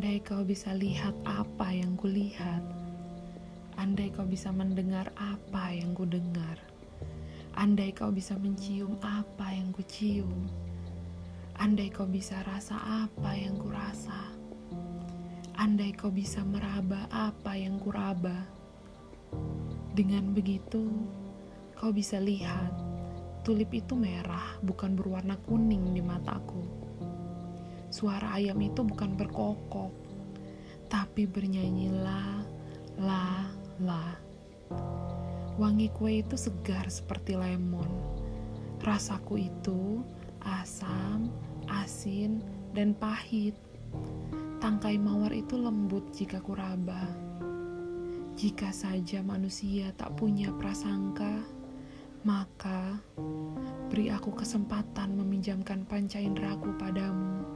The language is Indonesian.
Andai kau bisa lihat apa yang kulihat, andai kau bisa mendengar apa yang ku dengar, andai kau bisa mencium apa yang ku cium, andai kau bisa rasa apa yang ku rasa, andai kau bisa meraba apa yang ku raba. Dengan begitu, kau bisa lihat tulip itu merah, bukan berwarna kuning di mataku. Suara ayam itu bukan berkokok, tapi bernyanyi la, la, la. Wangi kue itu segar seperti lemon. Rasaku itu asam, asin, dan pahit. Tangkai mawar itu lembut jika kuraba. Jika saja manusia tak punya prasangka, maka beri aku kesempatan meminjamkan panca inderaku padamu